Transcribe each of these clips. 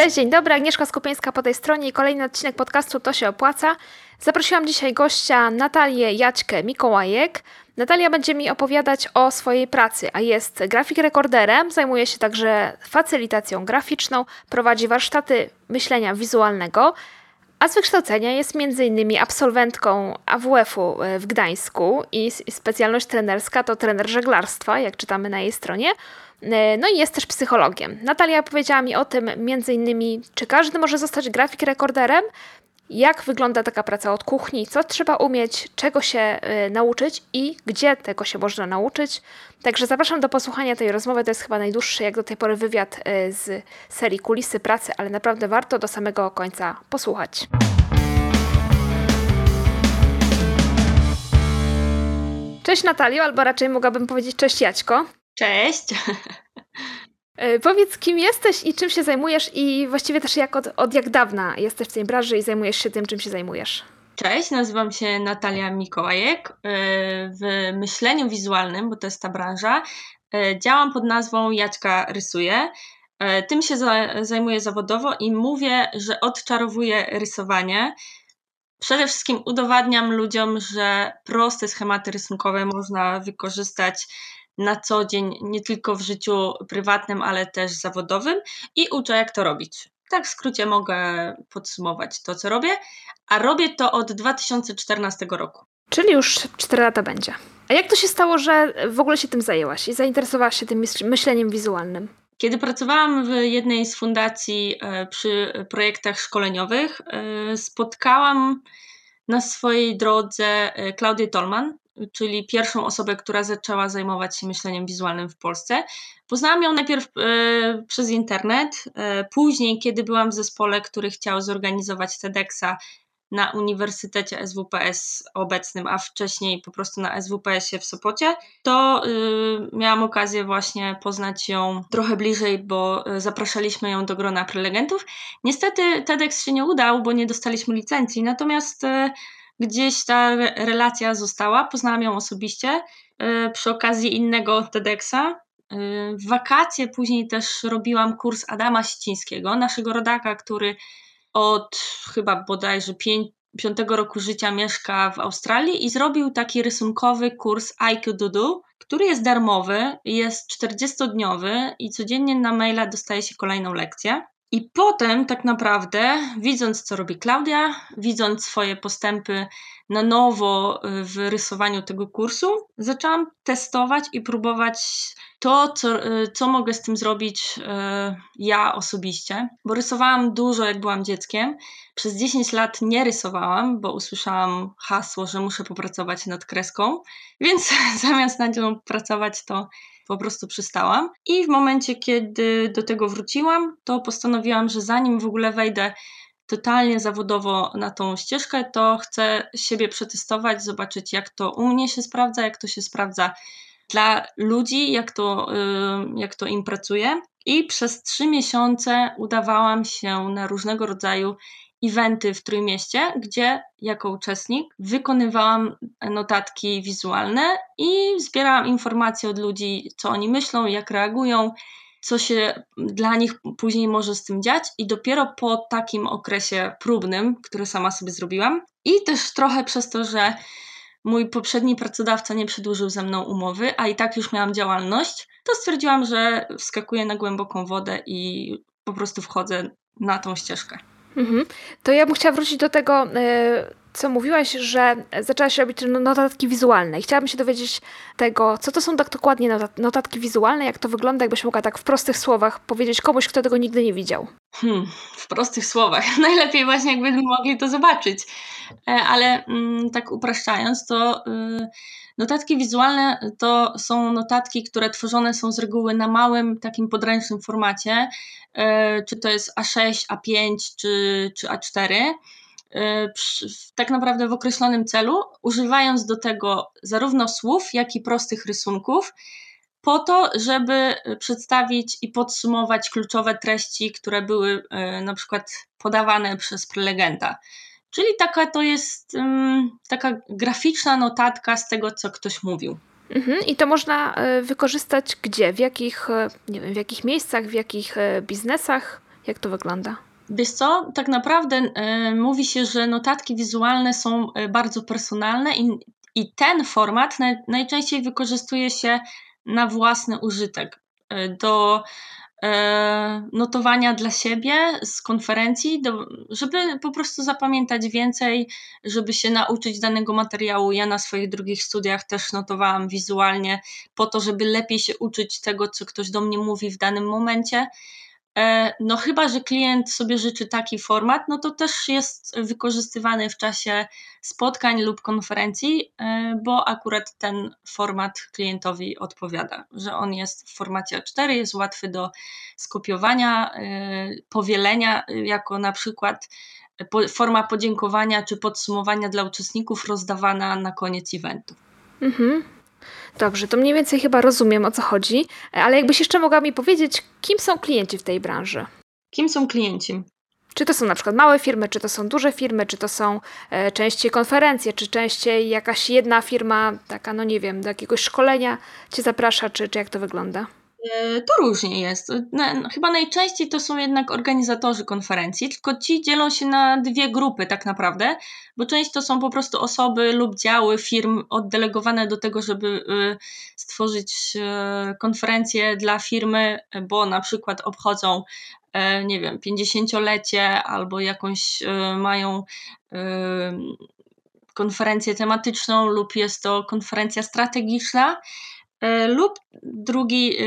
Cześć, dzień dobry, Agnieszka Skupieńska po tej stronie i kolejny odcinek podcastu To się opłaca. Zaprosiłam dzisiaj gościa Natalię Jaćkę Mikołajek. Natalia będzie mi opowiadać o swojej pracy, a jest grafik rekorderem, zajmuje się także facylitacją graficzną, prowadzi warsztaty myślenia wizualnego, a z wykształcenia jest m.in. absolwentką AWF-u w Gdańsku i specjalność trenerska to trener żeglarstwa, jak czytamy na jej stronie. E, no i jest też psychologiem. Natalia powiedziała mi o tym między innymi, czy każdy może zostać grafik rekorderem, jak wygląda taka praca od kuchni, co trzeba umieć, czego się y, nauczyć i gdzie tego się można nauczyć. Także zapraszam do posłuchania tej rozmowy. To jest chyba najdłuższy jak do tej pory wywiad y, z serii Kulisy Pracy, ale naprawdę warto do samego końca posłuchać. Cześć Natalio, albo raczej mogłabym powiedzieć cześć Jaćko. Cześć. E, powiedz, kim jesteś i czym się zajmujesz i właściwie też jak od, od jak dawna jesteś w tej branży i zajmujesz się tym, czym się zajmujesz? Cześć, nazywam się Natalia Mikołajek. E, w myśleniu wizualnym, bo to jest ta branża, e, działam pod nazwą Jaćka Rysuje. Tym się zajmuję zawodowo i mówię, że odczarowuję rysowanie. Przede wszystkim udowadniam ludziom, że proste schematy rysunkowe można wykorzystać na co dzień, nie tylko w życiu prywatnym, ale też zawodowym i uczę, jak to robić. Tak w skrócie mogę podsumować to, co robię, a robię to od 2014 roku. Czyli już 4 lata będzie. A jak to się stało, że w ogóle się tym zajęłaś i zainteresowałaś się tym myśleniem wizualnym? Kiedy pracowałam w jednej z fundacji e, przy projektach szkoleniowych, e, spotkałam na swojej drodze e, Klaudię Tolman, czyli pierwszą osobę, która zaczęła zajmować się myśleniem wizualnym w Polsce. Poznałam ją najpierw e, przez internet, e, później, kiedy byłam w zespole, który chciał zorganizować TEDxa na Uniwersytecie SWPS obecnym, a wcześniej po prostu na SWPS-ie w Sopocie, to y, miałam okazję właśnie poznać ją trochę bliżej, bo y, zapraszaliśmy ją do grona prelegentów. Niestety TEDx się nie udał, bo nie dostaliśmy licencji, natomiast y, gdzieś ta relacja została. Poznałam ją osobiście e, przy okazji innego TEDxa. E, w wakacje później też robiłam kurs Adama Sicińskiego, naszego rodaka, który od chyba bodajże pięć, piątego roku życia mieszka w Australii i zrobił taki rysunkowy kurs IQ który jest darmowy, jest 40-dniowy i codziennie na maila dostaje się kolejną lekcję. I potem, tak naprawdę, widząc, co robi Klaudia, widząc swoje postępy na nowo y, w rysowaniu tego kursu, zaczęłam testować i próbować to, co, y, co mogę z tym zrobić y, ja osobiście. Bo rysowałam dużo, jak byłam dzieckiem. Przez 10 lat nie rysowałam, bo usłyszałam hasło, że muszę popracować nad kreską, więc zamiast nad nią pracować, to po prostu przystałam. I w momencie, kiedy do tego wróciłam, to postanowiłam, że zanim w ogóle wejdę totalnie zawodowo na tą ścieżkę, to chcę siebie przetestować, zobaczyć, jak to u mnie się sprawdza, jak to się sprawdza dla ludzi, jak to, jak to im pracuje. I przez trzy miesiące udawałam się na różnego rodzaju eventy w Trójmieście, gdzie jako uczestnik wykonywałam notatki wizualne i zbierałam informacje od ludzi, co oni myślą, jak reagują, co się dla nich później może z tym dziać. I dopiero po takim okresie próbnym, który sama sobie zrobiłam, i też trochę przez to, że mój poprzedni pracodawca nie przedłużył ze mną umowy, a i tak już miałam działalność, to stwierdziłam, że wskakuję na głęboką wodę i po prostu wchodzę na tą ścieżkę. Mhm. To ja bym chciała wrócić do tego, e, co mówiłaś, że zaczęłaś robić notatki wizualne. I chciałabym się dowiedzieć tego, co to są tak dokładnie notatki wizualne, jak to wygląda, jakbyś mogła tak w prostych słowach powiedzieć komuś, kto tego nigdy nie widział. Hmm, w prostych słowach. Najlepiej właśnie jakby mogli to zobaczyć. E, ale mm, tak upraszczając, to y, notatki wizualne to są notatki, które tworzone są z reguły na małym, takim podręcznym formacie, e, czy to jest A6, A5 czy, czy A4 e, tak naprawdę w określonym celu, używając do tego zarówno słów, jak i prostych rysunków, po to, żeby przedstawić i podsumować kluczowe treści, które były na przykład podawane przez prelegenta. Czyli taka to jest um, taka graficzna notatka z tego, co ktoś mówił. Mhm, I to można e, wykorzystać gdzie? W jakich, e, nie wiem, w jakich miejscach, w jakich e, biznesach? Jak to wygląda? Wiesz co, tak naprawdę y, mówi się, że notatki wizualne są bardzo personalne i, i ten format naj, najczęściej wykorzystuje się na własny użytek. Y, do notowania dla siebie z konferencji, do, żeby po prostu zapamiętać więcej, żeby się nauczyć danego materiału. Ja na swoich drugich studiach też notowałam wizualnie, po to, żeby lepiej się uczyć tego, co ktoś do mnie mówi w danym momencie. E, no chyba, że klient sobie życzy taki format, no to też jest wykorzystywany w czasie spotkań lub konferencji, e, bo akurat ten format klientowi odpowiada, że on jest w formacie A4, jest łatwy do skopiowania, e, powielenia, jako na przykład forma podziękowania czy podsumowania dla uczestników rozdawana na koniec eventu. Mhm. Dobrze, to mniej więcej chyba rozumiem o co chodzi, ale jakbyś jeszcze mogła mi powiedzieć, kim są klienci w tej branży? Kim są klienci? Czy to są na przykład małe firmy, czy to są duże firmy, czy to są e, częściej konferencje, czy częściej jakaś jedna firma, taka, no nie wiem, do jakiegoś szkolenia cię zaprasza, czy, czy jak to wygląda? E, to różnie jest. No, chyba najczęściej to są jednak organizatorzy konferencji, tylko ci dzielą się na dwie grupy tak naprawdę, bo część to są po prostu osoby lub działy firm oddelegowane do tego, żeby y, stworzyć e, konferencję dla firmy, bo na przykład obchodzą e, nie wiem, 50-lecie albo jakąś mają konferencję tematyczną lub jest to konferencja strategiczna lub drugi e,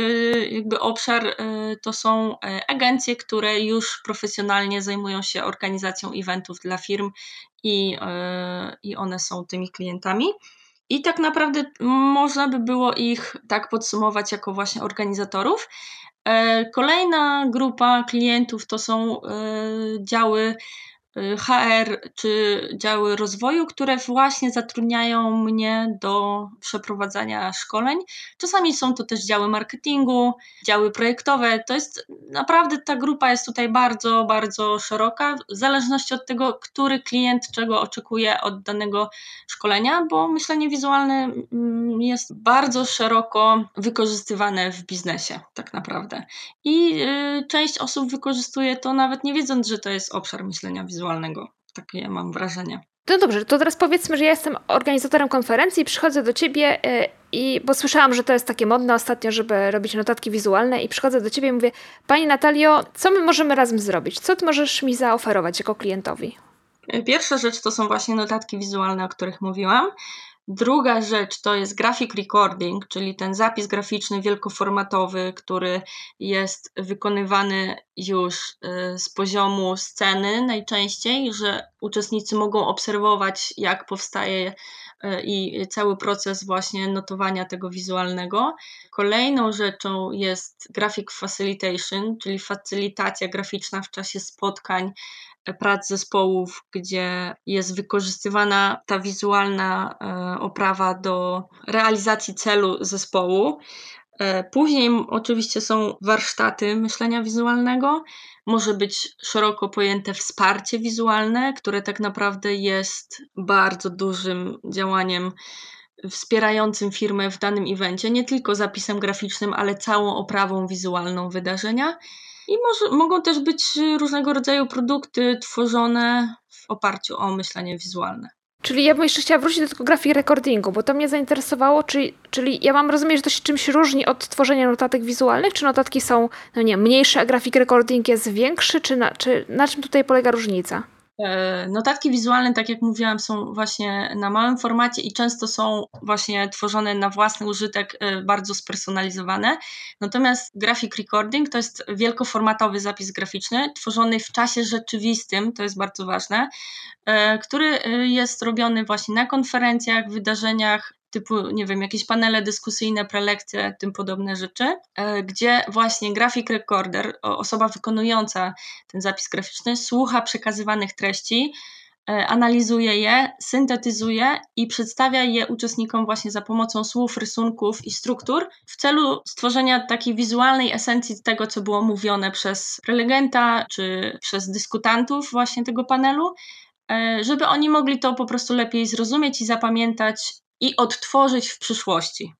jakby obszar e, to są agencje, które już profesjonalnie zajmują się organizacją eventów dla firm i, i one są tymi klientami. I tak naprawdę można by było ich tak podsumować jako właśnie organizatorów. Kolejna grupa klientów to są działy HR czy działy rozwoju, które właśnie zatrudniają mnie do przeprowadzania szkoleń. Czasami są to też działy marketingu, działy projektowe. To jest naprawdę ta grupa jest tutaj bardzo, bardzo szeroka, w zależności od tego, który klient czego oczekuje od danego szkolenia, bo myślenie wizualne mm, jest bardzo szeroko wykorzystywane w biznesie, tak naprawdę. I y, część osób wykorzystuje to nawet nie wiedząc, że to jest obszar myślenia wizualnego wizualnego. Takie mam wrażenie. No dobrze, to teraz powiedzmy, że ja jestem organizatorem konferencji, przychodzę do ciebie e, i bo słyszałam, że to jest takie modne ostatnio, żeby robić notatki wizualne i przychodzę do ciebie i mówię, Pani Natalio, co my możemy razem zrobić? Co ty możesz mi zaoferować jako klientowi? Pierwsza rzecz to są właśnie notatki wizualne, o których mówiłam. Druga rzecz to jest graphic recording, czyli ten zapis graficzny wielkoformatowy, który jest wykonywany już y, z poziomu sceny najczęściej, że uczestnicy mogą obserwować, jak powstaje y, i cały proces właśnie notowania tego wizualnego. Kolejną rzeczą jest graphic facilitation, czyli facylitacja graficzna w czasie spotkań prac zespołów, gdzie jest wykorzystywana ta wizualna e, oprawa do realizacji celu zespołu. E, później oczywiście są warsztaty myślenia wizualnego, może być szeroko pojęte wsparcie wizualne, które tak naprawdę jest bardzo dużym działaniem wspierającym firmę w danym evencie, nie tylko zapisem graficznym, ale całą oprawą wizualną wydarzenia. I może, mogą też być różnego rodzaju produkty tworzone w oparciu o myślenie wizualne. Czyli ja bym jeszcze chciała wrócić do tego grafik recordingu, bo to mnie zainteresowało, czyli, czyli ja mam rozumieć, że to się czymś różni od tworzenia notatek wizualnych, czy notatki są, no nie, mniejsze, a grafik recording jest większy, czy na, czy na czym tutaj polega różnica? E, notatki wizualne, tak jak mówiłam, są właśnie na małym formacie i często są właśnie tworzone na własny użytek, e, bardzo spersonalizowane. Natomiast graphic recording to jest wielkoformatowy zapis graficzny, tworzony w czasie rzeczywistym, to jest bardzo ważne, e, który jest robiony właśnie na konferencjach, wydarzeniach, typu, nie wiem, jakieś panele dyskusyjne, prelekcje, tym podobne rzeczy, e, gdzie właśnie grafik recorder, osoba wykonująca ten zapis graficzny, słucha przekazywanych treści, e, analizuje je, syntetyzuje i przedstawia je uczestnikom właśnie za pomocą słów, rysunków i struktur w celu stworzenia takiej wizualnej esencji tego, co było mówione przez prelegenta czy przez dyskutantów właśnie tego panelu, e, żeby oni mogli to po prostu lepiej zrozumieć i zapamiętać i odtworzyć w przyszłości.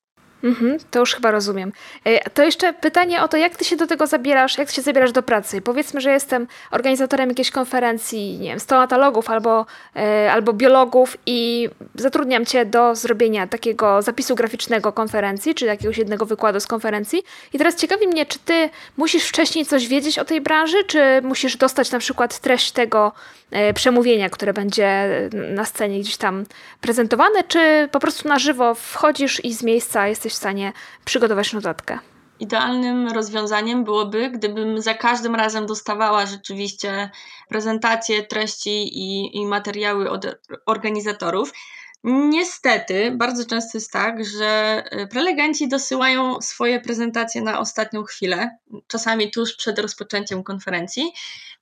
Mhm, to już chyba rozumiem. E, to jeszcze pytanie o to, jak ty się do tego zabierasz, jak ty się zabierasz do pracy. Powiedzmy, że jestem organizatorem jakiejś konferencji, nie wiem, stomatologów albo, e, albo biologów i zatrudniam cię do zrobienia takiego zapisu graficznego konferencji, czy jakiegoś jednego wykładu z konferencji. I teraz ciekawi mnie, czy ty musisz wcześniej coś wiedzieć o tej branży, czy musisz dostać na przykład treść tego e, przemówienia, które będzie na scenie gdzieś tam prezentowane, czy po prostu na żywo wchodzisz i z miejsca jesteś w stanie przygotować notatkę. Idealnym rozwiązaniem byłoby, gdybym za każdym razem dostawała rzeczywiście prezentacje, treści i, i materiały od organizatorów. Niestety, bardzo często jest tak, że y, prelegenci dosyłają swoje prezentacje na ostatnią chwilę, czasami tuż przed rozpoczęciem konferencji,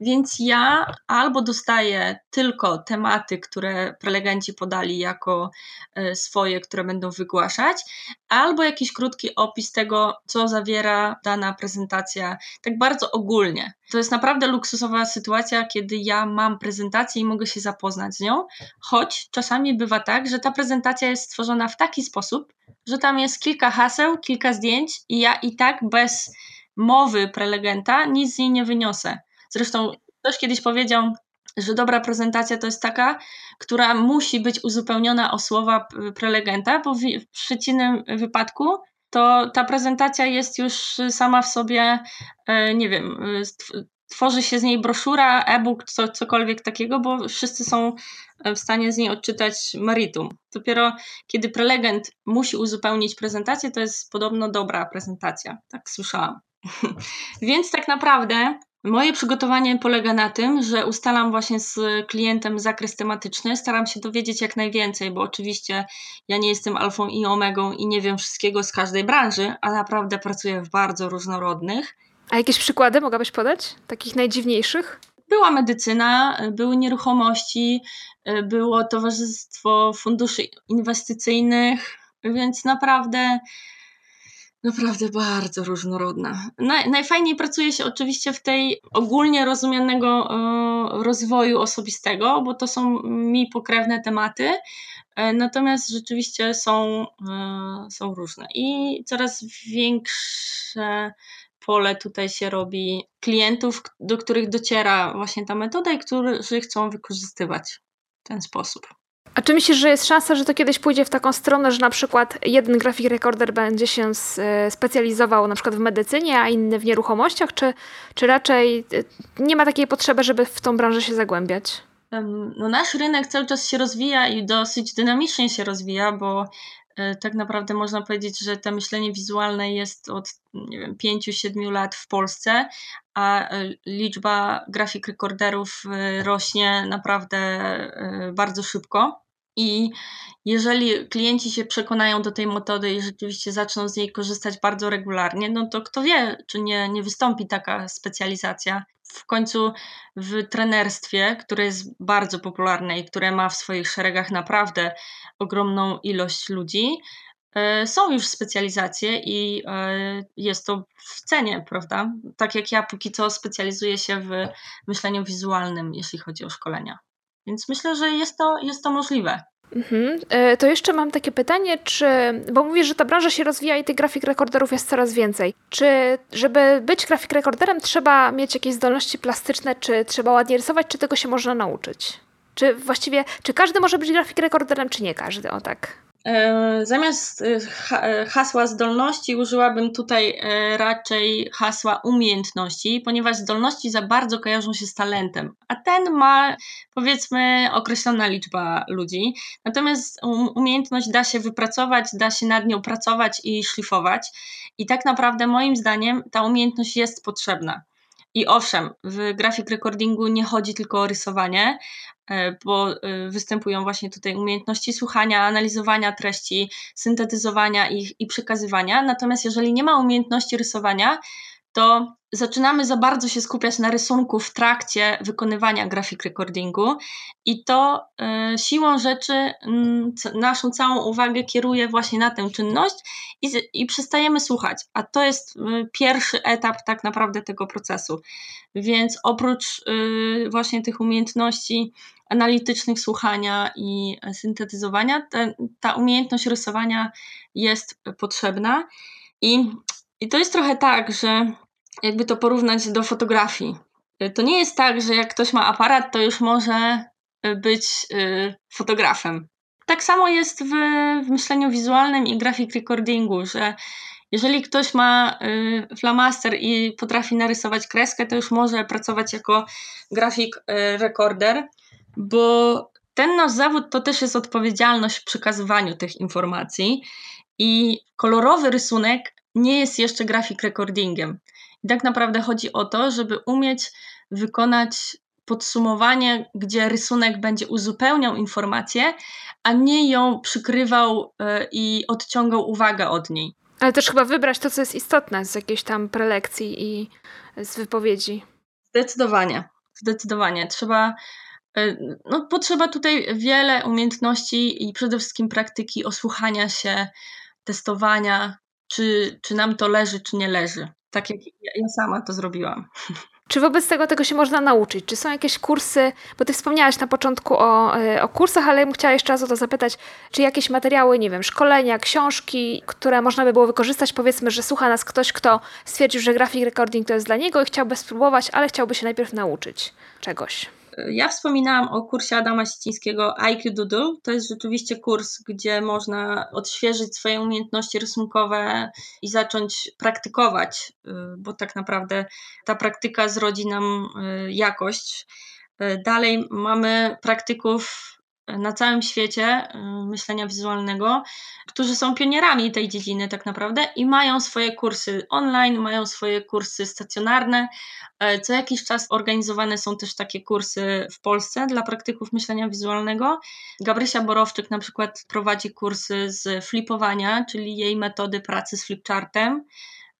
więc ja albo dostaję tylko tematy, które prelegenci podali jako y, swoje, które będą wygłaszać, albo jakiś krótki opis tego, co zawiera dana prezentacja, tak bardzo ogólnie. To jest naprawdę luksusowa sytuacja, kiedy ja mam prezentację i mogę się zapoznać z nią, choć czasami bywa tak, że ta prezentacja jest stworzona w taki sposób, że tam jest kilka haseł, kilka zdjęć i ja i tak bez mowy prelegenta nic z niej nie wyniosę. Zresztą ktoś kiedyś powiedział, że dobra prezentacja to jest taka, która musi być uzupełniona o słowa prelegenta, bo w, w przeciwnym wypadku to ta prezentacja jest już sama w sobie, e, nie wiem, tworzy się z niej broszura, e-book, co, cokolwiek takiego, bo wszyscy są w stanie z niej odczytać meritum. Dopiero kiedy prelegent musi uzupełnić prezentację, to jest podobno dobra prezentacja. Tak słyszałam. Więc tak naprawdę Moje przygotowanie polega na tym, że ustalam właśnie z klientem zakres tematyczny, staram się dowiedzieć jak najwięcej, bo oczywiście ja nie jestem alfą i omegą i nie wiem wszystkiego z każdej branży, a naprawdę pracuję w bardzo różnorodnych. A jakieś przykłady mogłabyś podać? Takich najdziwniejszych? Była medycyna, były nieruchomości, było towarzystwo funduszy inwestycyjnych, więc naprawdę naprawdę bardzo różnorodna. Naj, najfajniej pracuje się oczywiście w tej ogólnie rozumianego e, rozwoju osobistego, bo to są mi pokrewne tematy, natomiast rzeczywiście są, są różne i coraz większe pole tutaj się robi klientów, do których dociera właśnie ta metoda i którzy chcą wykorzystywać w ten sposób. A czy myślisz, że jest szansa, że to kiedyś pójdzie w taką stronę, że na przykład jeden grafik rekorder będzie się e, specjalizował na przykład w medycynie, a inny w nieruchomościach, czy, czy raczej e, nie ma takiej potrzeby, żeby w tą branżę się zagłębiać? No nasz rynek cały czas się rozwija i dosyć dynamicznie się rozwija, bo tak naprawdę można powiedzieć, że to myślenie wizualne jest od nie wiem, 5-7 lat w Polsce, a liczba grafik rekorderów rośnie naprawdę bardzo szybko. I jeżeli klienci się przekonają do tej metody i rzeczywiście zaczną z niej korzystać bardzo regularnie, no to kto wie, czy nie, nie wystąpi taka specjalizacja. W końcu w trenerstwie, które jest bardzo popularne i które ma w swoich szeregach naprawdę ogromną ilość ludzi, e, są już specjalizacje i e, jest to w cenie, prawda? Tak jak ja póki co specjalizuję się w myśleniu wizualnym, jeśli chodzi o szkolenia. Więc myślę, że jest to, jest to możliwe. Mhm. E, to jeszcze mam takie pytanie, czy, bo mówisz, że ta branża się rozwija i tych grafik rekorderów jest coraz więcej. Czy, żeby być grafik rekorderem, trzeba mieć jakieś zdolności plastyczne, czy trzeba ładnie rysować, czy tego się można nauczyć? Czy właściwie, czy każdy może być grafik rekorderem, czy nie każdy? O tak. E, zamiast e, e, hasła zdolności użyłabym tutaj raczej hasła umiejętności, ponieważ zdolności za bardzo kojarzą się z talentem, a ten ma powiedzmy określona liczba ludzi. Natomiast umiejętność da się wypracować, da się nad nią pracować i szlifować. I tak naprawdę moim zdaniem ta umiejętność jest potrzebna. I owszem, w grafik recordingu nie chodzi tylko o rysowanie, bo e, występują właśnie tutaj umiejętności słuchania, analizowania treści, syntetyzowania ich i przekazywania. Natomiast jeżeli nie ma umiejętności rysowania, to zaczynamy za bardzo się skupiać na rysunku w trakcie wykonywania grafik recordingu i to y, siłą rzeczy y, naszą całą uwagę kieruje właśnie na tę czynność i, i przestajemy słuchać, a to jest y, pierwszy etap tak naprawdę tego procesu. Więc oprócz y, właśnie tych umiejętności analitycznych słuchania i syntetyzowania, te, ta umiejętność rysowania jest potrzebna. I, I to jest trochę tak, że jakby to porównać do fotografii. To nie jest tak, że jak ktoś ma aparat, to już może być y, fotografem. Tak samo jest w, w myśleniu wizualnym i grafik recordingu, że jeżeli ktoś ma y, flamaster i potrafi narysować kreskę, to już może pracować jako grafik y, recorder, bo ten nasz zawód to też jest odpowiedzialność w przekazywaniu tych informacji i kolorowy rysunek nie jest jeszcze grafik recordingiem. I tak naprawdę chodzi o to, żeby umieć wykonać podsumowanie, gdzie rysunek będzie uzupełniał informację, a nie ją przykrywał y, i odciągał uwagę od niej. Ale też chyba wybrać to, co jest istotne z jakiejś tam prelekcji i z wypowiedzi. Zdecydowanie, zdecydowanie. Trzeba, y, no, potrzeba tutaj wiele umiejętności i przede wszystkim praktyki osłuchania się, testowania, czy, czy nam to leży, czy nie leży. Tak jak ja sama to zrobiłam. Czy wobec tego tego się można nauczyć? Czy są jakieś kursy, bo ty wspomniałaś na początku o, e, o kursach, ale bym chciała jeszcze raz o to zapytać, czy jakieś materiały, nie wiem, szkolenia, książki, które można by było wykorzystać, powiedzmy, że słucha nas ktoś, kto stwierdził, że grafik recording to jest dla niego i chciałby spróbować, ale chciałby się najpierw nauczyć czegoś. Ja wspominałam o kursie Adama Sicińskiego IQ Doodle. To jest rzeczywiście kurs, gdzie można odświeżyć swoje umiejętności rysunkowe i zacząć praktykować, y, bo tak naprawdę ta praktyka zrodzi nam y, jakość. Y, dalej mamy praktyków na całym świecie y, myślenia wizualnego, którzy są pionierami tej dziedziny tak naprawdę i mają swoje kursy online, mają swoje kursy stacjonarne. E, co jakiś czas organizowane są też takie kursy w Polsce dla praktyków myślenia wizualnego. Gabrysia Borowczyk na przykład prowadzi kursy z flipowania, czyli jej metody pracy z flipchartem.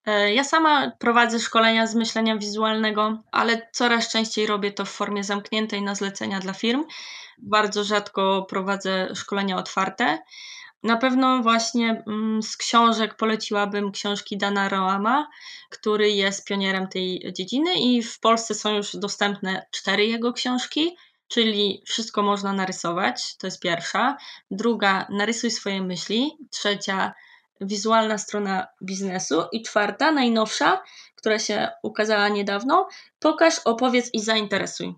E, ja sama prowadzę szkolenia z myślenia wizualnego, ale coraz częściej robię to w formie zamkniętej na zlecenia dla firm. Bardzo rzadko prowadzę szkolenia otwarte. Na pewno właśnie mm, z książek poleciłabym książki Dana Roama, który jest pionierem tej dziedziny i w Polsce są już dostępne cztery jego książki, czyli Wszystko można narysować, to jest pierwsza. Druga, Narysuj swoje myśli. Trzecia, wizualna strona biznesu. I czwarta, najnowsza, która się ukazała niedawno, pokaż, opowiedz i zainteresuj.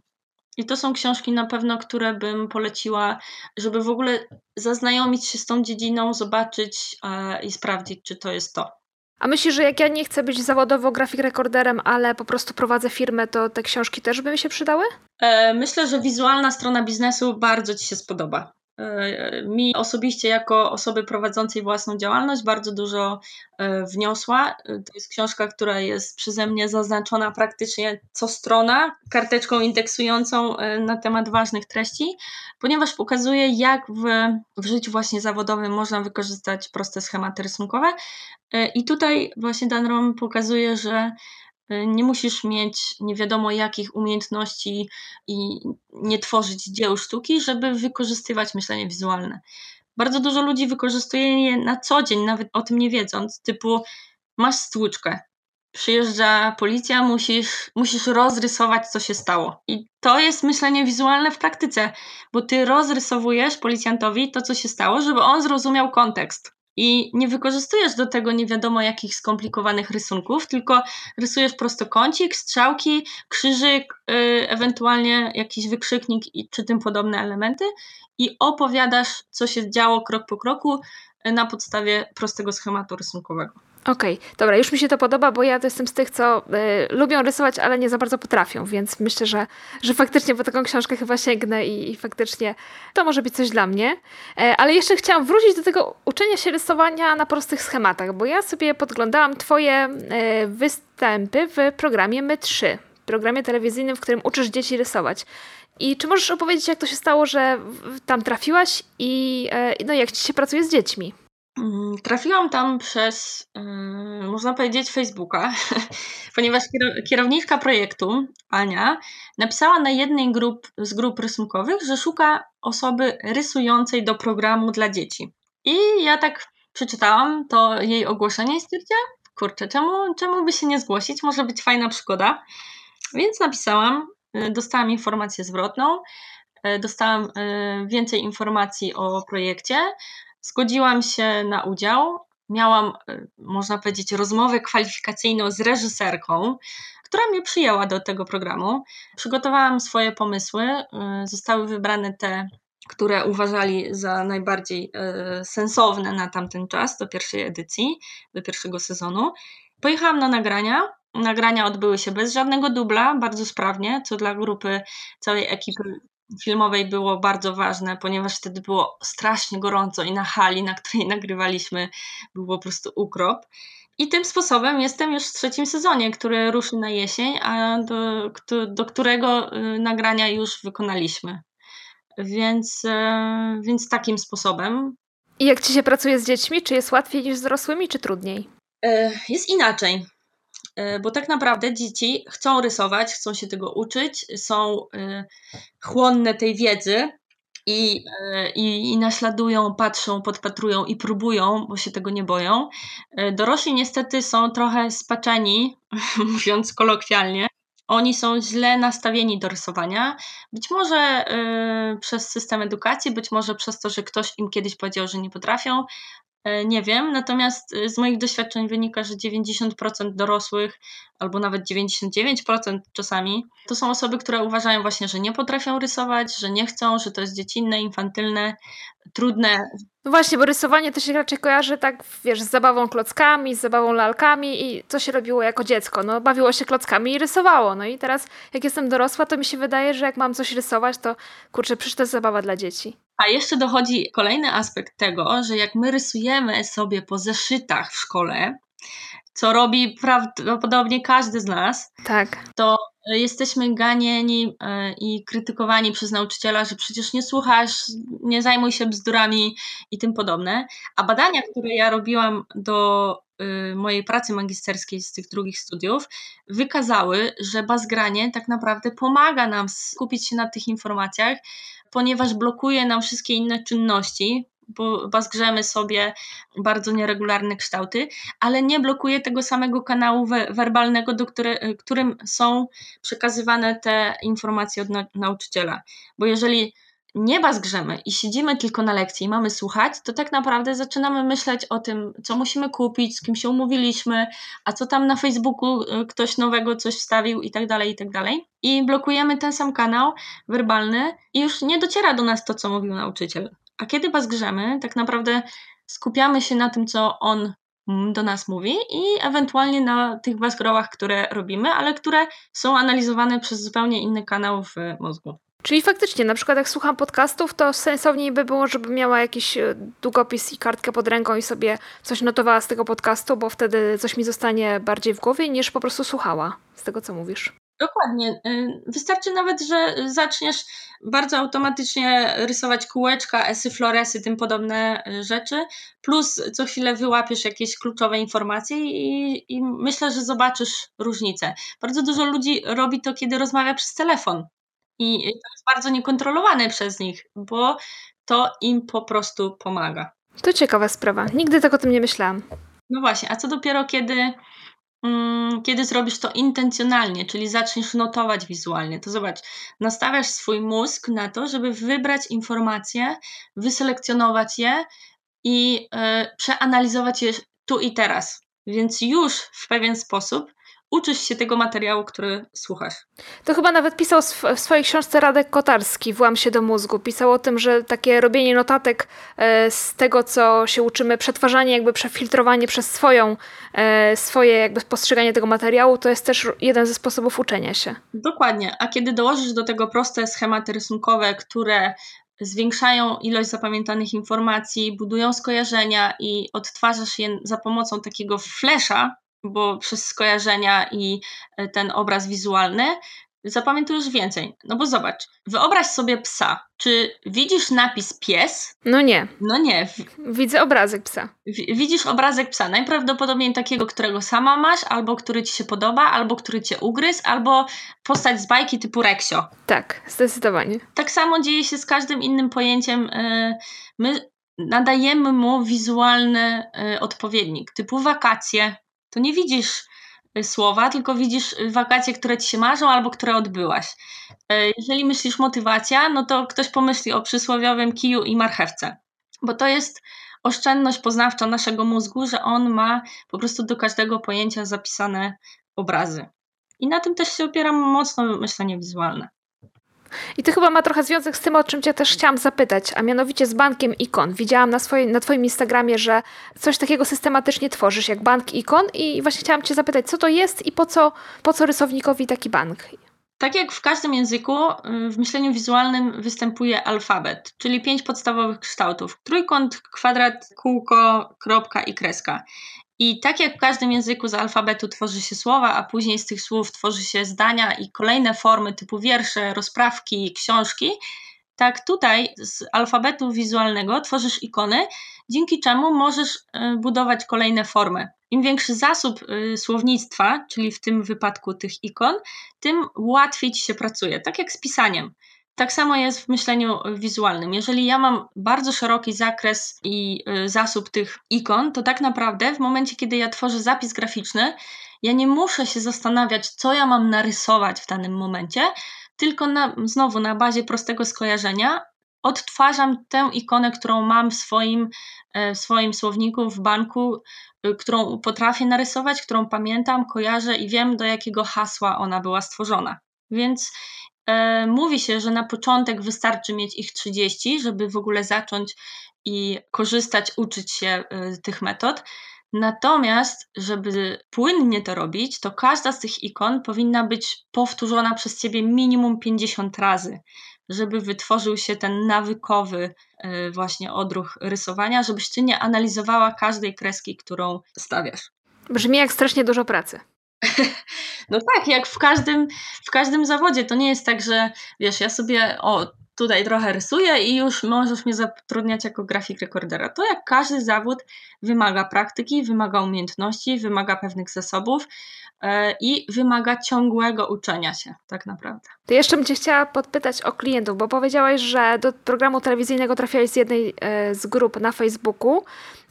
I to są książki na pewno, które bym poleciła, żeby w ogóle zaznajomić się z tą dziedziną, zobaczyć e, i sprawdzić, czy to jest to. A myślisz, że jak ja nie chcę być zawodowo grafik rekorderem, ale po prostu prowadzę firmę, to te książki też by mi się przydały? E, myślę, że wizualna strona biznesu bardzo Ci się spodoba. E, mi osobiście, jako osoby prowadzącej własną działalność, bardzo dużo e, wniosła. To jest książka, która jest przeze mnie zaznaczona praktycznie co strona karteczką indeksującą e, na temat ważnych treści, ponieważ pokazuje, jak w, w życiu właśnie zawodowym można wykorzystać proste schematy rysunkowe. I tutaj właśnie Dan Rom pokazuje, że nie musisz mieć nie wiadomo jakich umiejętności i nie tworzyć dzieł sztuki, żeby wykorzystywać myślenie wizualne. Bardzo dużo ludzi wykorzystuje je na co dzień, nawet o tym nie wiedząc, typu masz stłuczkę, przyjeżdża policja, musisz, musisz rozrysować, co się stało. I to jest myślenie wizualne w praktyce, bo ty rozrysowujesz policjantowi to, co się stało, żeby on zrozumiał kontekst i nie wykorzystujesz do tego nie wiadomo jakich skomplikowanych rysunków, tylko rysujesz prostokącik, strzałki, krzyżyk, yy, ewentualnie jakiś wykrzyknik i, czy tym podobne elementy i opowiadasz, co się działo krok po kroku y, na podstawie prostego schematu rysunkowego. Okej, okay, dobra, już mi się to podoba, bo ja to jestem z tych, co y, lubią rysować, ale nie za bardzo potrafią, więc myślę, że, że faktycznie po taką książkę chyba sięgnę i, i faktycznie to może być coś dla mnie. E, ale jeszcze chciałam wrócić do tego uczenia się rysowania na prostych schematach, bo ja sobie podglądałam Twoje e, występy w programie My3, programie telewizyjnym, w którym uczysz dzieci rysować. I czy możesz opowiedzieć, jak to się stało, że tam trafiłaś i e, no, jak ci się pracuje z dziećmi? Mm, trafiłam tam przez, yy, można powiedzieć, Facebooka, ponieważ kierowniczka projektu, Ania, napisała na jednej grup, z grup rysunkowych, że szuka osoby rysującej do programu dla dzieci. I ja tak przeczytałam to jej ogłoszenie i stwierdziłam, kurczę, czemu, czemu by się nie zgłosić? Może być fajna przygoda. Więc napisałam, y, dostałam informację zwrotną, y, dostałam więcej informacji o projekcie, zgodziłam się na udział. Miałam, można powiedzieć, rozmowę kwalifikacyjną z reżyserką, która mnie przyjęła do tego programu. Przygotowałam swoje pomysły, zostały wybrane te które uważali za najbardziej e, sensowne na tamten czas, do pierwszej edycji, do pierwszego sezonu. Pojechałam na nagrania. Nagrania odbyły się bez żadnego dubla, bardzo sprawnie, co dla grupy całej ekipy filmowej było bardzo ważne, ponieważ wtedy było strasznie gorąco i na hali, na której nagrywaliśmy, był po prostu ukrop. I tym sposobem jestem już w trzecim sezonie, który ruszy na jesień, a do, do którego y, nagrania już wykonaliśmy. Więc, e, więc takim sposobem. I jak ci się pracuje z dziećmi? Czy jest łatwiej niż z dorosłymi, czy trudniej? E, jest inaczej. E, bo tak naprawdę dzieci chcą rysować, chcą się tego uczyć, są chłonne tej wiedzy i, i, i naśladują, patrzą, podpatrują i próbują, bo się tego nie boją. Dorośli niestety są trochę spaczeni, mówiąc kolokwialnie, oni są źle nastawieni do rysowania. Być może przez system edukacji, być może przez to, że ktoś im kiedyś powiedział, że nie potrafią, E, nie wiem, natomiast y, z moich doświadczeń wynika, że 90% dorosłych, albo nawet 99% czasami, to są osoby, które uważają właśnie, że nie potrafią rysować, że nie chcą, że to jest dziecinne, infantylne, trudne. No właśnie, bo rysowanie to się raczej kojarzy tak, wiesz, z zabawą klockami, z zabawą lalkami i co się robiło jako dziecko? No, bawiło się klockami i rysowało. No i teraz, jak jestem dorosła, to mi się wydaje, że jak mam coś rysować, to kurczę, przecież to jest zabawa dla dzieci. A jeszcze dochodzi kolejny aspekt tego, że jak my rysujemy sobie po zeszytach w szkole, co robi prawdopodobnie każdy z nas, tak. to jesteśmy ganieni e, i krytykowani przez nauczyciela, że przecież nie słuchasz, nie zajmuj się bzdurami i tym podobne. A badania, które ja robiłam do y, mojej pracy magisterskiej z tych drugich studiów, wykazały, że bazgranie tak naprawdę pomaga nam skupić się na tych informacjach, ponieważ blokuje nam wszystkie inne czynności, bazgrzemy sobie bardzo nieregularne kształty, ale nie blokuje tego samego kanału werbalnego, do które, którym są przekazywane te informacje od nauczyciela. Bo jeżeli nie bazgrzemy i siedzimy tylko na lekcji i mamy słuchać, to tak naprawdę zaczynamy myśleć o tym, co musimy kupić, z kim się umówiliśmy, a co tam na Facebooku y, ktoś nowego coś wstawił i tak dalej, i tak dalej. I blokujemy ten sam kanał werbalny i już nie dociera do nas to, co mówił nauczyciel. A kiedy bazgrzemy, tak naprawdę skupiamy się na tym, co on do nas mówi i ewentualnie na tych bazgrołach, które robimy, ale które są analizowane przez zupełnie inny kanał w mózgu. Czyli faktycznie, na przykład jak słucham podcastów, to sensowniej by było, żeby miała jakiś e, długopis i kartkę pod ręką i sobie coś notowała z tego podcastu, bo wtedy coś mi zostanie bardziej w głowie niż po prostu słuchała z tego, co mówisz. Dokładnie. Y, wystarczy nawet, że zaczniesz bardzo automatycznie rysować kółeczka, esy, floresy, tym podobne y, rzeczy, plus co chwilę wyłapiesz jakieś kluczowe informacje i, i myślę, że zobaczysz różnicę. Bardzo dużo ludzi robi to, kiedy rozmawia przez telefon. I to jest bardzo niekontrolowane przez nich, bo to im po prostu pomaga. To ciekawa sprawa. Nigdy tak o tym nie myślałam. No właśnie, a co dopiero kiedy, kiedy zrobisz to intencjonalnie, czyli zaczniesz notować wizualnie, to zobacz, nastawiasz swój mózg na to, żeby wybrać informacje, wyselekcjonować je i y, przeanalizować je tu i teraz. Więc już w pewien sposób uczysz się tego materiału, który słuchasz. To chyba nawet pisał w swojej książce Radek Kotarski, Włam się do mózgu. Pisał o tym, że takie robienie notatek e, z tego, co się uczymy, przetwarzanie, jakby przefiltrowanie przez swoją, e, swoje jakby postrzeganie tego materiału, to jest też jeden ze sposobów uczenia się. Dokładnie. A kiedy dołożysz do tego proste schematy rysunkowe, które zwiększają ilość zapamiętanych informacji, budują skojarzenia i odtwarzasz je za pomocą takiego flesza, bo przez skojarzenia i e, ten obraz wizualny, zapamiętujesz więcej. No bo zobacz, wyobraź sobie psa. Czy widzisz napis pies? No nie. No nie. Widzę obrazek psa. widzisz obrazek psa. Najprawdopodobniej takiego, którego sama masz, albo który ci się podoba, albo który cię ugryzł, albo postać z bajki typu Reksio. Tak, zdecydowanie. Tak samo dzieje się z każdym innym pojęciem. E, my nadajemy mu wizualny e, odpowiednik, typu wakacje. To nie widzisz Y, słowa, tylko widzisz y, wakacje, które ci się marzą albo które odbyłaś. Y, jeżeli myślisz motywacja, no to ktoś pomyśli o przysłowiowym kiju i marchewce, bo to jest oszczędność poznawcza naszego mózgu, że on ma po prostu do każdego pojęcia zapisane obrazy. I na tym też się opiera mocno myślenie wizualne. I to chyba ma trochę związek z tym, o czym Cię też chciałam zapytać, a mianowicie z bankiem ikon. Widziałam na, swoim, na Twoim Instagramie, że coś takiego systematycznie tworzysz, jak bank ikon i właśnie chciałam Cię zapytać, co to jest i po co, po co rysownikowi taki bank? Tak jak w każdym języku, y, w myśleniu wizualnym występuje alfabet, czyli pięć podstawowych kształtów: trójkąt, kwadrat, kółko, kropka i kreska. I tak jak w każdym języku z alfabetu tworzy się słowa, a później z tych słów tworzy się zdania i kolejne formy typu wiersze, rozprawki, książki, tak tutaj z alfabetu wizualnego tworzysz ikony, dzięki czemu możesz e, budować kolejne formy. Im większy zasób e, słownictwa, czyli w tym wypadku tych ikon, tym łatwiej ci się pracuje, tak jak z pisaniem. Tak samo jest w myśleniu wizualnym. Jeżeli ja mam bardzo szeroki zakres i y, zasób tych ikon, to tak naprawdę w momencie, kiedy ja tworzę zapis graficzny, ja nie muszę się zastanawiać, co ja mam narysować w danym momencie, tylko na, znowu na bazie prostego skojarzenia odtwarzam tę ikonę, którą mam w swoim, e, w swoim słowniku, w banku, y, którą potrafię narysować, którą pamiętam, kojarzę i wiem, do jakiego hasła ona była stworzona. Więc mówi się, że na początek wystarczy mieć ich 30, żeby w ogóle zacząć i korzystać, uczyć się e, tych metod. Natomiast, żeby płynnie to robić, to każda z tych ikon powinna być powtórzona przez ciebie minimum 50 razy, żeby wytworzył się ten nawykowy e, właśnie odruch rysowania, żebyś ty nie analizowała każdej kreski, którą stawiasz. Brzmi jak strasznie dużo pracy. No tak, jak w każdym, w każdym zawodzie. To nie jest tak, że wiesz, ja sobie o tutaj trochę rysuję i już możesz mnie zatrudniać jako grafik rekordera. To jak każdy zawód wymaga praktyki, wymaga umiejętności, wymaga pewnych zasobów e, i wymaga ciągłego uczenia się, tak naprawdę. To jeszcze bym Cię chciała podpytać o klientów, bo powiedziałaś, że do programu telewizyjnego trafiałeś z jednej e, z grup na Facebooku.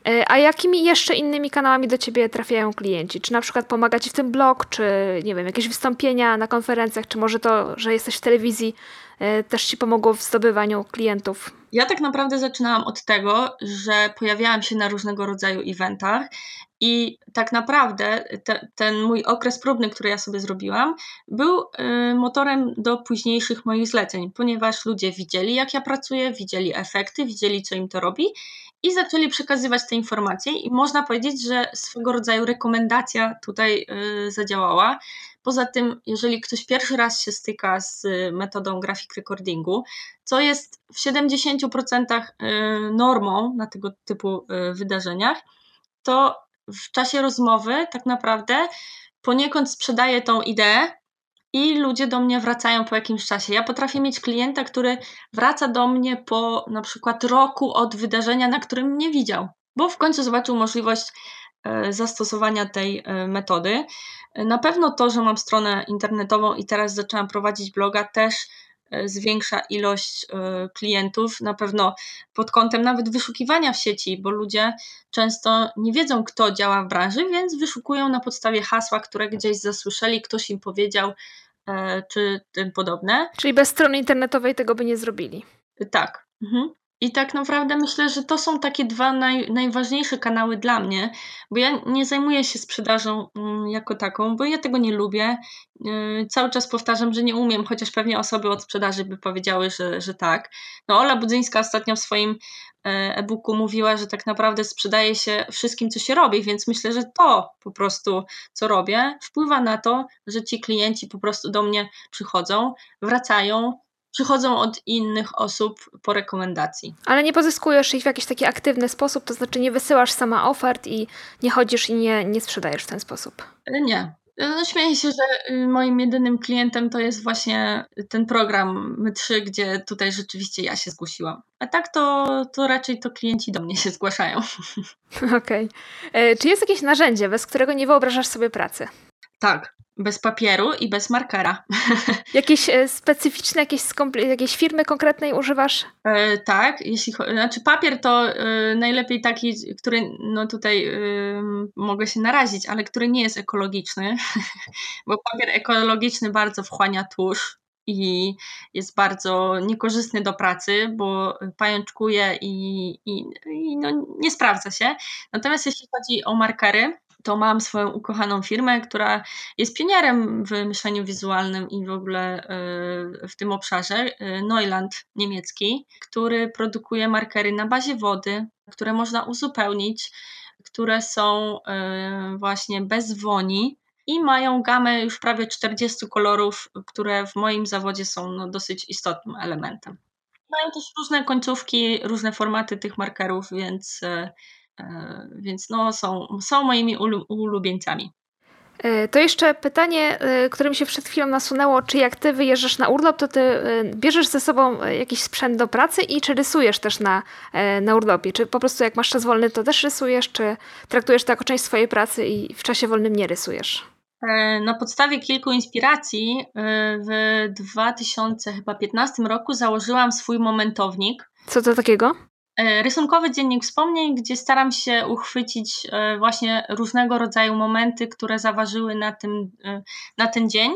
E, a jakimi jeszcze innymi kanałami do Ciebie trafiają klienci? Czy na przykład pomaga Ci w tym blog, czy nie wiem, jakieś wystąpienia na konferencjach, czy może to, że jesteś w telewizji e, też Ci pomogło w zdobywaniu klientów? Ja tak naprawdę zaczynałam od tego, że pojawiałam się na różnego rodzaju eventach i tak naprawdę te, ten mój okres próbny, który ja sobie zrobiłam, był y, motorem do późniejszych moich zleceń, ponieważ ludzie widzieli, jak ja pracuję, widzieli efekty, widzieli, co im to robi i zaczęli przekazywać te informacje i można powiedzieć, że swego rodzaju rekomendacja tutaj y, zadziałała. Poza tym, jeżeli ktoś pierwszy raz się styka z metodą grafik recordingu, co jest w 70% y, normą na tego typu y, wydarzeniach, to w czasie rozmowy tak naprawdę poniekąd sprzedaje tą ideę, i ludzie do mnie wracają po jakimś czasie. Ja potrafię mieć klienta, który wraca do mnie po na przykład roku od wydarzenia, na którym nie widział, bo w końcu zobaczył możliwość e, zastosowania tej e, metody. Na pewno to, że mam stronę internetową i teraz zaczęłam prowadzić bloga, też e, zwiększa ilość klientów, na pewno pod kątem nawet wyszukiwania w sieci, bo ludzie często nie wiedzą, kto działa w branży, więc wyszukują na podstawie hasła, które gdzieś zasłyszeli, ktoś im powiedział, czy tym podobne. Czyli bez strony internetowej tego by nie zrobili. Tak. Mhm. I tak naprawdę myślę, że to są takie dwa naj, najważniejsze kanały dla mnie, bo ja nie zajmuję się sprzedażą mm, jako taką, bo ja tego nie lubię. E, cały czas powtarzam, że nie umiem, chociaż pewnie osoby od sprzedaży by powiedziały, że, że tak. No, Ola Budzyńska ostatnio w swoim E, e-booku mówiła, że tak naprawdę sprzedaje się wszystkim, co się robi, więc myślę, że to po prostu, co robię, wpływa na to, że ci klienci po prostu do mnie przychodzą, wracają, przychodzą od innych osób po rekomendacji. Ale nie pozyskujesz ich w jakiś taki aktywny sposób, to znaczy nie wysyłasz sama ofert i nie chodzisz i nie, nie sprzedajesz w ten sposób. E, nie. No, śmieję się, że y, moim jedynym klientem to jest właśnie ten program My3, gdzie tutaj rzeczywiście ja się zgłosiłam. A tak to, to raczej to klienci do mnie się zgłaszają. Okej. Okay. E, czy jest jakieś narzędzie, bez którego nie wyobrażasz sobie pracy? Tak, bez papieru i bez markera. Jakieś e, specyficzne, jakieś, jakieś firmy konkretnej używasz? E, tak, jeśli znaczy papier to e, najlepiej taki, który no tutaj e, mogę się narazić, ale który nie jest ekologiczny, bo papier ekologiczny bardzo wchłania tłuszcz i jest bardzo niekorzystny do pracy, bo pajączkuje i, i, i no, nie sprawdza się. Natomiast jeśli chodzi o markery, to mam swoją ukochaną firmę, która jest pionierem w myśleniu wizualnym i w ogóle e, w tym obszarze. E, Neuland niemiecki, który produkuje markery na bazie wody, które można uzupełnić, które są e, właśnie bez woni i mają gamę już prawie 40 kolorów, które w moim zawodzie są no, dosyć istotnym elementem. Mają też różne końcówki, różne formaty tych markerów, więc więc no, są, są moimi ulubieńcami. E, to jeszcze pytanie, e, które mi się przed chwilą nasunęło, czy jak ty wyjeżdżasz na urlop, to ty bierzesz ze sobą jakiś sprzęt do pracy i czy rysujesz też na, na urlopie? Czy po prostu jak masz czas wolny, to też rysujesz, czy traktujesz to jako część swojej pracy i w czasie wolnym nie rysujesz? Na podstawie kilku inspiracji w 2015 roku założyłam swój momentownik. Co to takiego? E, rysunkowy dziennik wspomnień, gdzie staram się uchwycić e, właśnie różnego rodzaju momenty, które zaważyły na, tym, e, na ten dzień.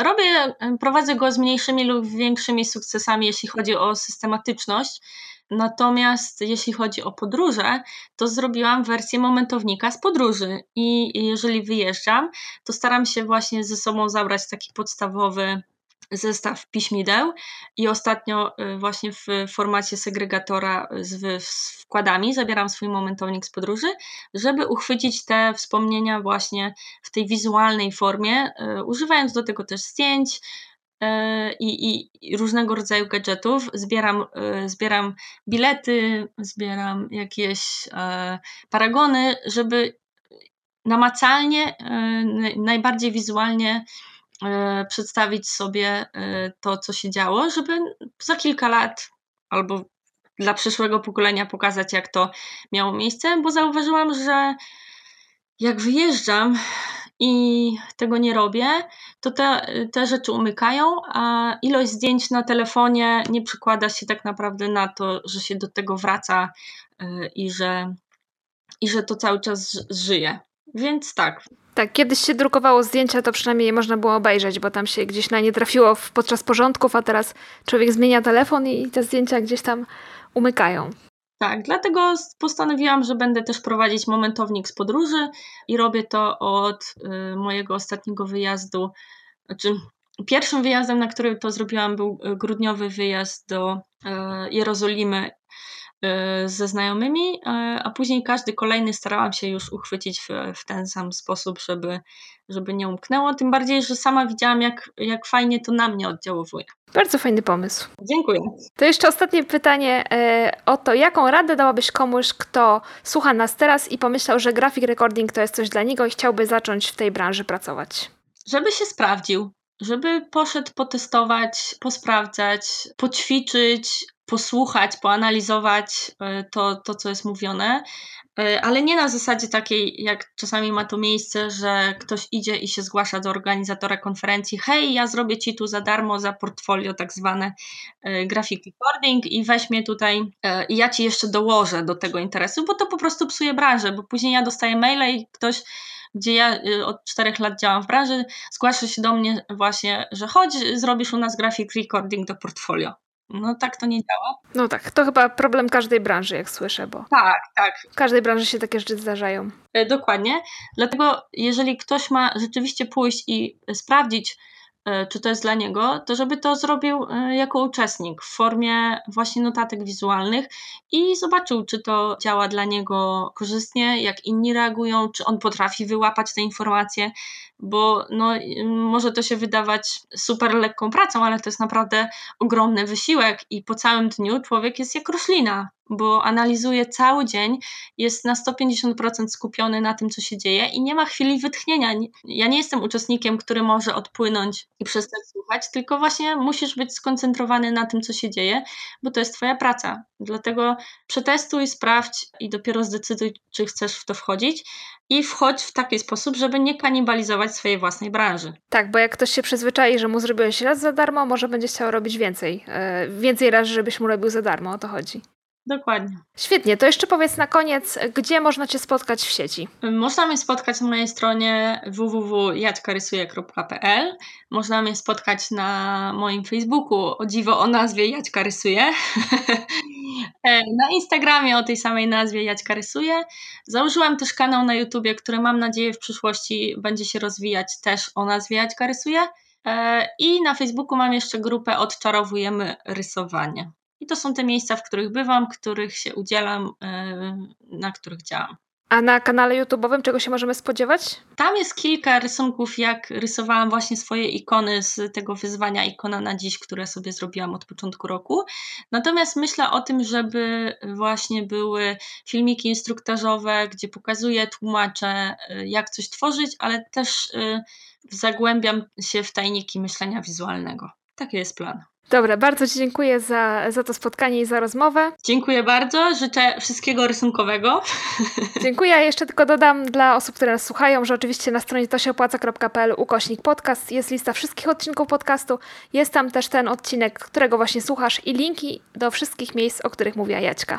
Robię, prowadzę go z mniejszymi lub większymi sukcesami, jeśli chodzi o systematyczność. Natomiast jeśli chodzi o podróże, to zrobiłam wersję momentownika z podróży i jeżeli wyjeżdżam, to staram się właśnie ze sobą zabrać taki podstawowy zestaw piśmideł i ostatnio y, właśnie w formacie segregatora z, wkładami zabieram swój momentownik z podróży, żeby uchwycić te wspomnienia właśnie w tej wizualnej formie, y, używając do tego też zdjęć, y, i, i, i, różnego rodzaju gadżetów. Zbieram, zbieram bilety, zbieram jakieś paragony, żeby namacalnie, najbardziej wizualnie E, przedstawić sobie e, to, co się działo, żeby za kilka lat albo dla przyszłego pokolenia pokazać, jak to miało miejsce, bo zauważyłam, że jak wyjeżdżam i tego nie robię, to te, te rzeczy umykają, a ilość zdjęć na telefonie nie przykłada się tak naprawdę na to, że się do tego wraca e, i że, i że to cały czas żyje. Więc tak, tak, kiedyś się drukowało zdjęcia, to przynajmniej je można było obejrzeć, bo tam się gdzieś na nie trafiło podczas porządków, a teraz człowiek zmienia telefon i te zdjęcia gdzieś tam umykają. Tak, dlatego postanowiłam, że będę też prowadzić momentownik z podróży i robię to od y, mojego ostatniego wyjazdu. Znaczy, pierwszym wyjazdem, na który to zrobiłam, był y, grudniowy wyjazd do y, Jerozolimy ze znajomymi, e, a później każdy kolejny starałam się już uchwycić w, w, ten sam sposób, żeby, żeby nie umknęło. Tym bardziej, że sama widziałam, jak, jak fajnie to na mnie oddziałuje. Bardzo fajny pomysł. Dziękuję. To jeszcze ostatnie pytanie e, o to, jaką radę dałabyś komuś, kto słucha nas teraz i pomyślał, że graphic recording to jest coś dla niego i chciałby zacząć w tej branży pracować? Żeby się sprawdził, żeby poszedł potestować, posprawdzać, poćwiczyć, posłuchać, poanalizować e, to, to, co jest mówione, e, ale nie na zasadzie takiej, jak czasami ma to miejsce, że ktoś idzie i się zgłasza do organizatora konferencji, hej, ja zrobię ci tu za darmo, za portfolio tak zwane e, graphic recording i weźmie tutaj i ja ci jeszcze dołożę do tego interesu, bo to po prostu psuje branżę, bo później ja dostaję maile i ktoś gdzie ja od czterech lat działam w branży, zgłasza się do mnie właśnie, że chodź, zrobisz u nas graphic recording do portfolio. No tak to nie działa. No tak, to chyba problem każdej branży, jak słyszę, bo. Tak, tak. W każdej branży się takie rzeczy zdarzają. E, dokładnie. Dlatego, jeżeli ktoś ma rzeczywiście pójść i sprawdzić, czy to jest dla niego, to żeby to zrobił e, jako uczestnik w formie właśnie notatek wizualnych i zobaczył, czy to działa dla niego korzystnie, jak inni reagują, czy on potrafi wyłapać te informacje, bo no, może to się wydawać super lekką pracą, ale to jest naprawdę ogromny wysiłek i po całym dniu człowiek jest jak roślina. Bo analizuje cały dzień, jest na 150% skupiony na tym, co się dzieje i nie ma chwili wytchnienia. Ja nie jestem uczestnikiem, który może odpłynąć i przestać słuchać, tylko właśnie musisz być skoncentrowany na tym, co się dzieje, bo to jest Twoja praca. Dlatego przetestuj, sprawdź i dopiero zdecyduj, czy chcesz w to wchodzić i wchodź w taki sposób, żeby nie kanibalizować swojej własnej branży. Tak, bo jak ktoś się przyzwyczai, że mu zrobiłeś raz za darmo, może będzie chciał robić więcej. Yy, więcej razy, żebyś mu robił za darmo, o to chodzi. Dokładnie. Świetnie, to jeszcze powiedz na koniec, gdzie można Cię spotkać w sieci? Można mnie spotkać na mojej stronie www.jaćkarysuje.pl Można mnie spotkać na moim Facebooku, o dziwo o nazwie Jaćka Rysuje. Na Instagramie o tej samej nazwie Jaćka Rysuje. Założyłam też kanał na YouTubie, który mam nadzieję w przyszłości będzie się rozwijać też o nazwie Jaćka Rysuje. I na Facebooku mam jeszcze grupę Odczarowujemy rysowanie. I to są te miejsca, w których bywam, których się udzielam, e, na których działam. A na kanale YouTube'owym czego się możemy spodziewać? Tam jest kilka rysunków, jak rysowałam właśnie swoje ikony z tego wyzwania ikona na dziś, które sobie zrobiłam od początku roku. Natomiast myślę o tym, żeby właśnie były filmiki instruktażowe, gdzie pokazuję, tłumaczę, e, jak coś tworzyć, ale też e, zagłębiam się w tajniki myślenia wizualnego. Taki jest plan. Dobra, bardzo Ci dziękuję za, za to spotkanie i za rozmowę. Dziękuję bardzo, życzę wszystkiego rysunkowego. Dziękuję. Jeszcze tylko dodam dla osób, które nas słuchają, że oczywiście na stronie tosiopłaca.pl ukośnik podcast jest lista wszystkich odcinków podcastu. Jest tam też ten odcinek, którego właśnie słuchasz i linki do wszystkich miejsc, o których mówiła Jaćka.